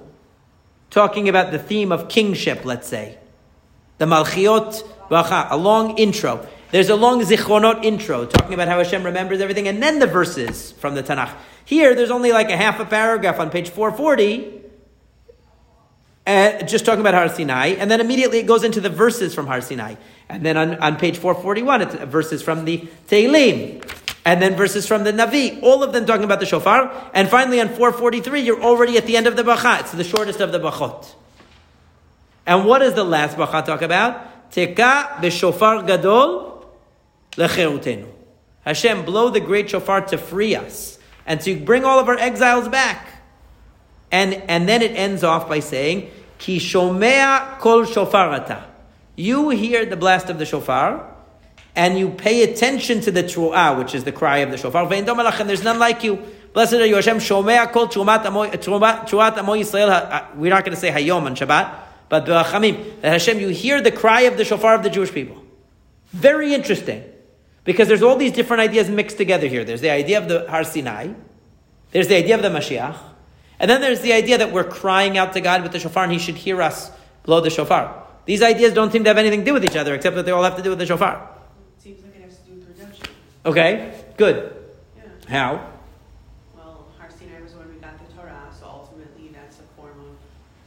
talking about the theme of kingship, let's say. The Malchiot bracha, a long intro. There's a long zichronot intro, talking about how Hashem remembers everything, and then the verses from the Tanakh. Here, there's only like a half a paragraph on page 440, uh, just talking about Har Sinai, and then immediately it goes into the verses from Har Sinai. And then on, on page 441, it's verses from the Tehillim, and then verses from the Navi, all of them talking about the shofar. And finally, on 443, you're already at the end of the bracha. It's the shortest of the brachot. And what does the last bracha talk about? Teka b'shofar gadol lecherutenu. Hashem, blow the great shofar to free us and to bring all of our exiles back. And, and then it ends off by saying, Ki shomea kol shofarata. You hear the blast of the shofar, and you pay attention to the tru'ah, which is the cry of the shofar. And there's none like you. Blessed are you, Hashem. Shomea kol tru'at amo Yisrael. Uh, we're not going to say hayom on Shabbat, but. That Hashem, you hear the cry of the shofar of the Jewish people. Very interesting. Because there's all these different ideas mixed together here. There's the idea of the Har Sinai, there's the idea of the Mashiach, and then there's the idea that we're crying out to God with the shofar and He should hear us blow the shofar. These ideas don't seem to have anything to do with each other, except that they all have to do with the shofar. It seems like it has to do with redemption. Okay, good. Yeah. How? Well, Har Sinai was when we got the Torah, so ultimately that's a form of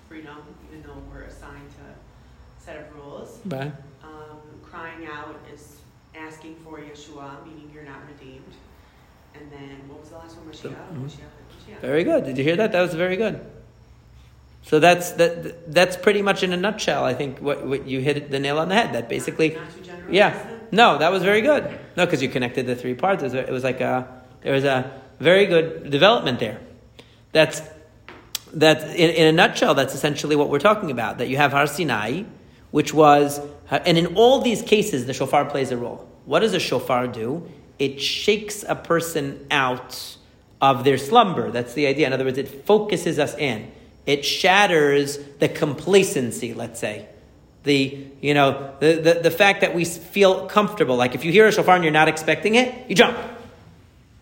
freedom, even though we're assigned to a set of rules. Right. Um, crying out is asking for Yeshua, meaning you're not redeemed. And then what was the last one? Mashiach. mhm. Mashiach. Mashiach. Very good. Did you hear that? That was very good. So that's that. That's pretty much in a nutshell. I think what, what you hit the nail on the head. That basically, Not too yeah. No, that was very good. No, because you connected the three parts. It was, it was like a there was a very good development there. That's that in, in a nutshell. That's essentially what we're talking about. That you have Har Sinai, which was, and in all these cases, the shofar plays a role. What does a shofar do? It shakes a person out of their slumber. That's the idea. In other words, it focuses us in. It shatters the complacency, let's say. The, you know, the, the, the fact that we feel comfortable. Like if you hear a shofar and you're not expecting it, you jump.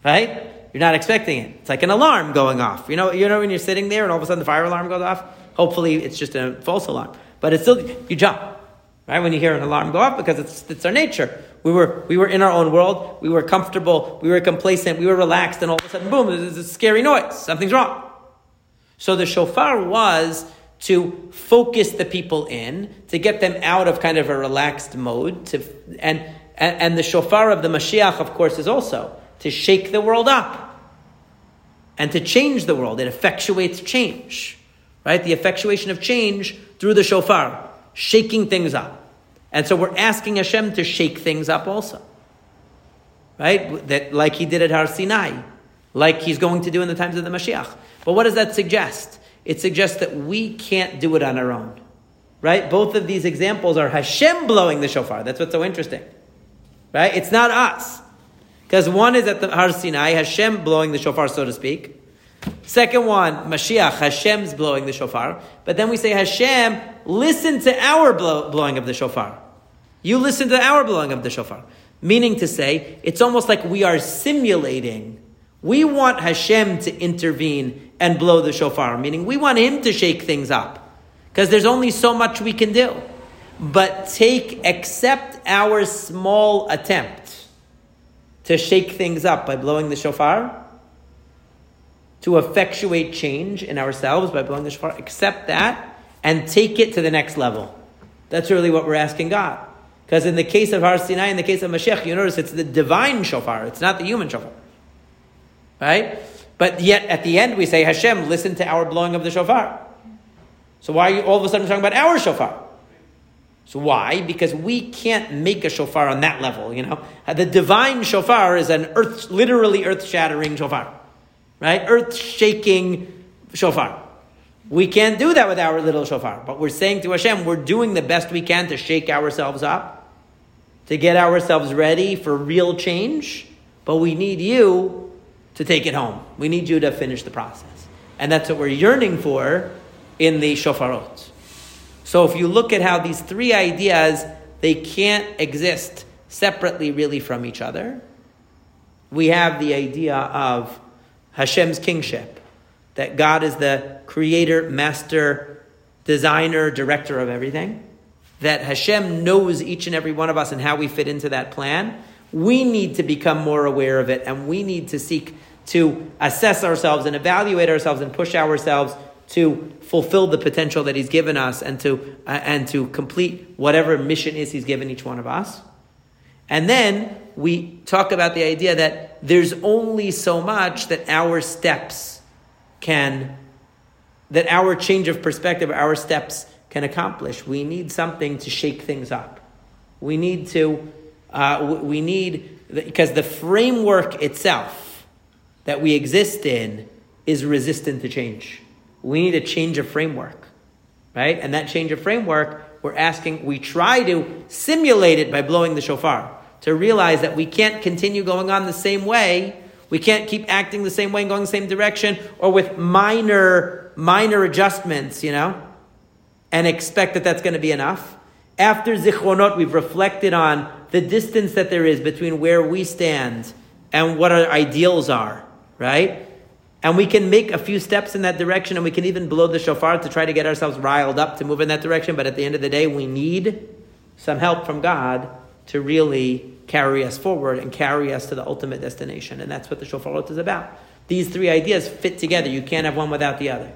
Right? You're not expecting it. It's like an alarm going off. You know, you know when you're sitting there and all of a sudden the fire alarm goes off? Hopefully it's just a false alarm. But it's still, you jump. Right? When you hear an alarm go off because it's, it's our nature. We were, we were in our own world. We were comfortable. We were complacent. We were relaxed. And all of a sudden, boom, there's a scary noise. Something's wrong. So the shofar was to focus the people in, to get them out of kind of a relaxed mode. To, and, and, and the shofar of the Mashiach, of course, is also to shake the world up and to change the world. It effectuates change, right? The effectuation of change through the shofar, shaking things up. And so we're asking Hashem to shake things up also, right? That like He did at Har Sinai, like he's going to do in the times of the Mashiach. But what does that suggest? It suggests that we can't do it on our own. Right? Both of these examples are Hashem blowing the shofar. That's what's so interesting. Right? It's not us. Because one is at the Har Sinai, Hashem blowing the shofar, so to speak. Second one, Mashiach, Hashem's blowing the shofar. But then we say, Hashem, listen to our blow, blowing of the shofar. You listen to our blowing of the shofar. Meaning to say, it's almost like we are simulating. We want Hashem to intervene and blow the shofar, meaning we want Him to shake things up. Because there's only so much we can do. But take, accept our small attempt to shake things up by blowing the shofar, to effectuate change in ourselves by blowing the shofar, accept that and take it to the next level. That's really what we're asking God. Because in the case of Har Sinai, in the case of Mashiach, you notice it's the divine shofar, it's not the human shofar. Right? But yet at the end we say, Hashem, listen to our blowing of the shofar. So why are you all of a sudden talking about our shofar? So why? Because we can't make a shofar on that level, you know? The divine shofar is an earth, literally earth-shattering shofar. Right? Earth-shaking shofar. We can't do that with our little shofar. But we're saying to Hashem, we're doing the best we can to shake ourselves up to get ourselves ready for real change, but we need you to take it home. We need you to finish the process. And that's what we're yearning for in the shofarot. So if you look at how these three ideas, they can't exist separately really from each other. We have the idea of Hashem's kingship, that God is the creator, master, designer, director of everything that Hashem knows each and every one of us and how we fit into that plan, we need to become more aware of it and we need to seek to assess ourselves and evaluate ourselves and push ourselves to fulfill the potential that he's given us and to uh, and to complete whatever mission is he's given each one of us. And then we talk about the idea that there's only so much that our steps can that our change of perspective, our steps can accomplish. We need something to shake things up. We need to, uh, we need, because the framework itself that we exist in is resistant to change. We need a change of framework, right? And that change of framework, we're asking, we try to simulate it by blowing the shofar to realize that we can't continue going on the same way. We can't keep acting the same way and going the same direction or with minor, minor adjustments, you know? and expect that that's going to be enough. After Zichronot, we've reflected on the distance that there is between where we stand and what our ideals are, right? And we can make a few steps in that direction and we can even blow the shofar to try to get ourselves riled up to move in that direction. But at the end of the day, we need some help from God to really carry us forward and carry us to the ultimate destination. And that's what the shofarot is about. These three ideas fit together. You can't have one without the other.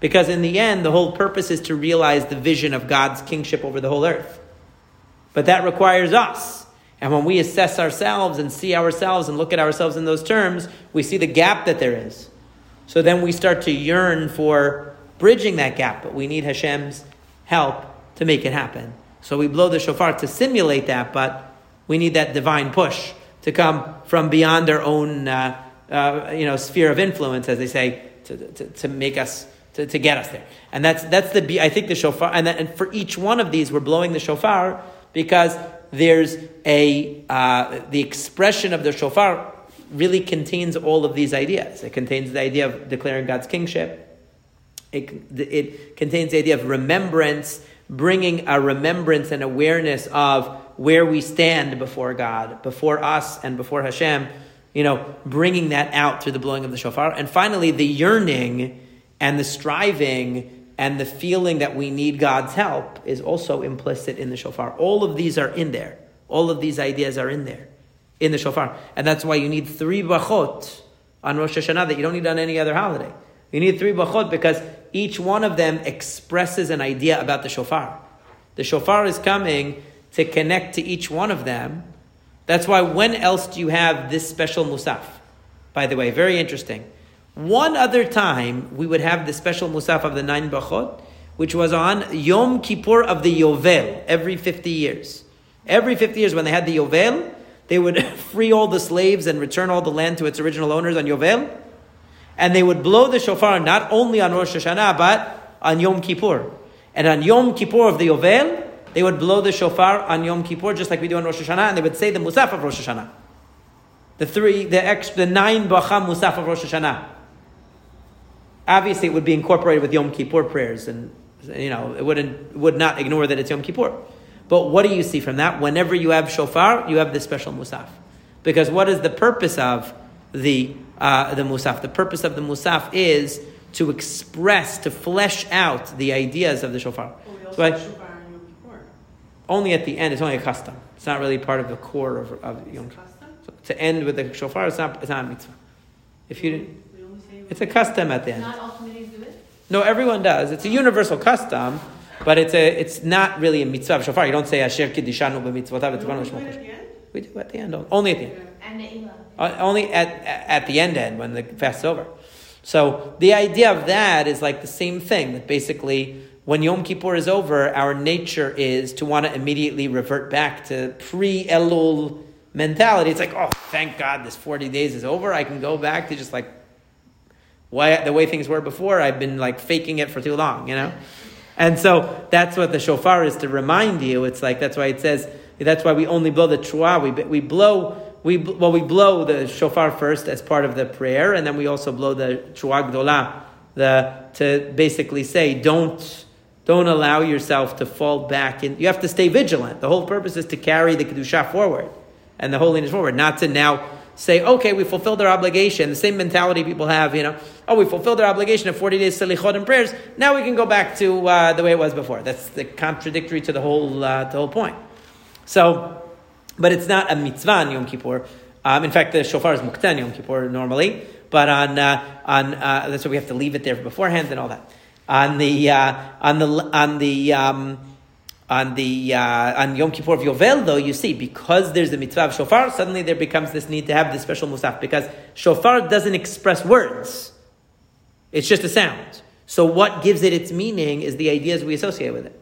Because in the end, the whole purpose is to realize the vision of God's kingship over the whole earth. But that requires us. And when we assess ourselves and see ourselves and look at ourselves in those terms, we see the gap that there is. So then we start to yearn for bridging that gap, but we need Hashem's help to make it happen. So we blow the shofar to simulate that, but we need that divine push to come from beyond our own uh, uh, you know, sphere of influence, as they say, to, to, to make us to, to get us there. And that's, that's the, I think the shofar, and, that, and for each one of these, we're blowing the shofar because there's a, uh, the expression of the shofar really contains all of these ideas. It contains the idea of declaring God's kingship. It, it contains the idea of remembrance, bringing a remembrance and awareness of where we stand before God, before us, and before Hashem. You know, bringing that out through the blowing of the shofar. And finally, the yearning and the striving and the feeling that we need God's help is also implicit in the shofar. All of these are in there. All of these ideas are in there, in the shofar. And that's why you need three brachot on Rosh Hashanah that you don't need on any other holiday. You need three brachot because each one of them expresses an idea about the shofar. The shofar is coming to connect to each one of them. That's why when else do you have this special musaf? By the way, very interesting. One other time we would have the special musaf of the nine brachot, which was on Yom Kippur of the Yovel, every 50 years. Every 50 years when they had the Yovel, They would free all the slaves and return all the land to its original owners on Yovel. And they would blow the shofar not only on Rosh Hashanah, but on Yom Kippur. And on Yom Kippur of the Yovel, they would blow the shofar on Yom Kippur, just like we do on Rosh Hashanah, and they would say the Musaf of Rosh Hashanah. The three, the, ex, the nine Bacham Musaf of Rosh Hashanah. Obviously, it would be incorporated with Yom Kippur prayers, and you know it wouldn't would not ignore that it's Yom Kippur. But what do you see from that? Whenever you have shofar, you have this special musaf, because what is the purpose of the uh, the musaf? The purpose of the musaf is to express, to flesh out the ideas of the shofar. Well, we also So I- have shofar on Yom Kippur. only at the end. It's only a custom. It's not really part of the core of, of Yom Kippur. So to end with the shofar, it's not, it's not a mitzvah. If you, didn't- We only say. it's a custom at the end. Not all communities do it? No, everyone does. It's a universal custom, but it's a, it's not really a mitzvah of shofar. You don't say Asher Kiddishanu b'mitzvotav We do it at the end? We do at the end, only at the end. And Uh, only at, at the end end when the fast is over. So the idea of that is like the same thing. That basically, when Yom Kippur is over, our nature is to want to immediately revert back to pre Elul mentality. It's like, oh, thank God, this forty days is over. I can go back to just like why the way things were before. I've been like faking it for too long, you know. And so that's what the shofar is to remind you. It's like that's why it says that's why we only blow the trua. We we blow we well we blow the shofar first as part of the prayer, and then we also blow the trua gdola, the to basically say don't don't allow yourself to fall back. In, you have to stay vigilant. The whole purpose is to carry the kedusha forward and the holiness forward, not to now say, okay, we fulfilled our obligation. The same mentality people have, you know, oh, we fulfilled our obligation of 40 days selichot and prayers. Now we can go back to uh, the way it was before. That's the contradictory to the whole, uh, the whole point. So, but it's not a mitzvah on Yom Kippur. Um, in fact, the shofar is muktan Yom Kippur normally, but on, uh, on uh, that's why we have to leave it there beforehand and all that. On the, uh, on the, on the, um, on the uh, on Yom Kippur of Yovel, though, you see, because there's the mitzvah of shofar, suddenly there becomes this need to have this special musaf because shofar doesn't express words; it's just a sound. So, what gives it its meaning is the ideas we associate with it.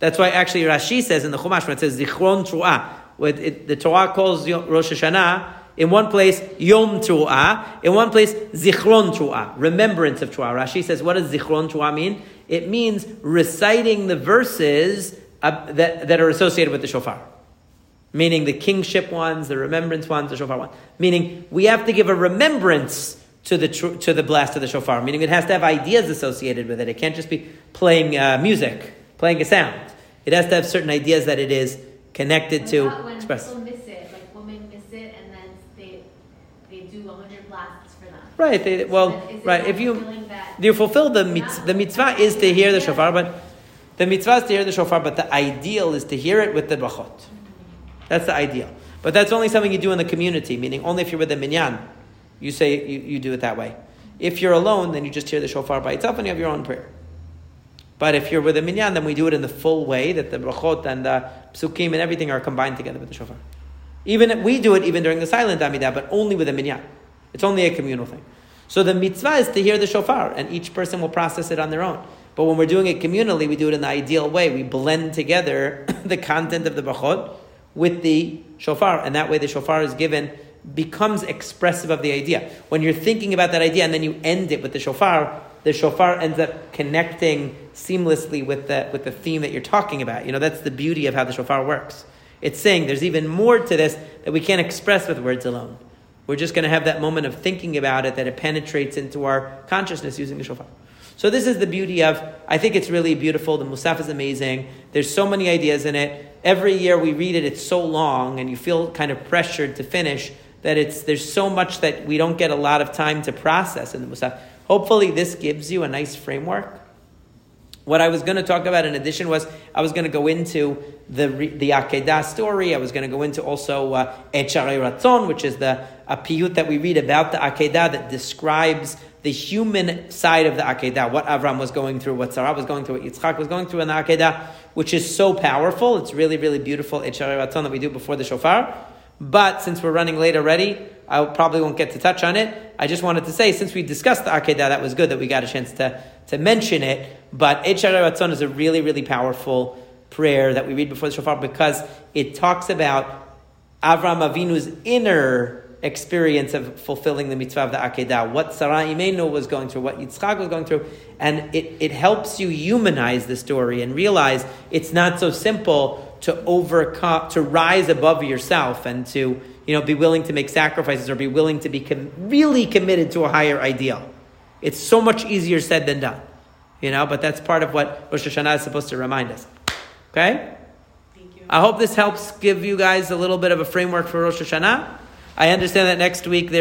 That's why actually Rashi says in the Chumash when it says Zichron Tru'ah, what it, the Torah calls Rosh Hashanah. In one place, Yom Tru'ah. In one place, Zichron Tru'ah. Remembrance of Tru'ah. Rashi says, what does Zichron Tru'ah mean? It means reciting the verses uh, that, that are associated with the shofar. Meaning the kingship ones, the remembrance ones, the shofar one. Meaning we have to give a remembrance to the, tr- to the blast of the shofar. Meaning it has to have ideas associated with it. It can't just be playing uh, music, playing a sound. It has to have certain ideas that it is connected What to when express. people miss it, like women miss it, and then they they do hundred blasts for them. Right. They, well, then is it right. If you you fulfill the mitzvah, the mitzvah is to hear the shofar, but the mitzvah is to hear the shofar, but the ideal is to hear it with the brachot. Mm-hmm. That's the ideal. But that's only something you do in the community, meaning only if you're with the minyan, you say you, you do it that way. If you're alone, then you just hear the shofar by itself and you have your own prayer. But if you're with a minyan, then we do it in the full way that the brachot and the psukim and everything are combined together with the shofar. Even we do it even during the silent Amidah, but only with a minyan. It's only a communal thing. So the mitzvah is to hear the shofar, and each person will process it on their own. But when we're doing it communally, we do it in the ideal way. We blend together the content of the brachot with the shofar, and that way the shofar is given becomes expressive of the idea. When you're thinking about that idea and then you end it with the shofar, the shofar ends up connecting seamlessly with the with the theme that you're talking about. You know, that's the beauty of how the shofar works. It's saying there's even more to this that we can't express with words alone. We're just going to have that moment of thinking about it that it penetrates into our consciousness using the shofar. So this is the beauty of. I think it's really beautiful. The musaf is amazing. There's so many ideas in it. Every year we read it. It's so long, and you feel kind of pressured to finish. That it's there's so much that we don't get a lot of time to process in the musaf. Hopefully, this gives you a nice framework. What I was going to talk about in addition was I was going to go into the the Akedah story. I was going to go into also uh, Et Sha'arei Ratzon, which is the a piyut that we read about the Akedah that describes the human side of the Akedah, what Avram was going through, what Sarah was going through, what Yitzchak was going through in the Akedah, which is so powerful. It's really, really beautiful Et Sha'arei Ratzon that we do before the shofar. But since we're running late already, I probably won't get to touch on it. I just wanted to say, since we discussed the Akedah, that was good that we got a chance to, to mention it. But Et Sha'arei Ratzon is a really, really powerful prayer that we read before the shofar because it talks about Avram Avinu's inner experience of fulfilling the mitzvah of the Akedah, what Sarah Imenu was going through, what Yitzchak was going through, and it, it helps you humanize the story and realize it's not so simple to overcome, to rise above yourself and to you know, be willing to make sacrifices or be willing to be com- really committed to a higher ideal. It's so much easier said than done, you know, but that's part of what Rosh Hashanah is supposed to remind us. Okay? Thank you. I hope this helps give you guys a little bit of a framework for Rosh Hashanah. I understand that next week there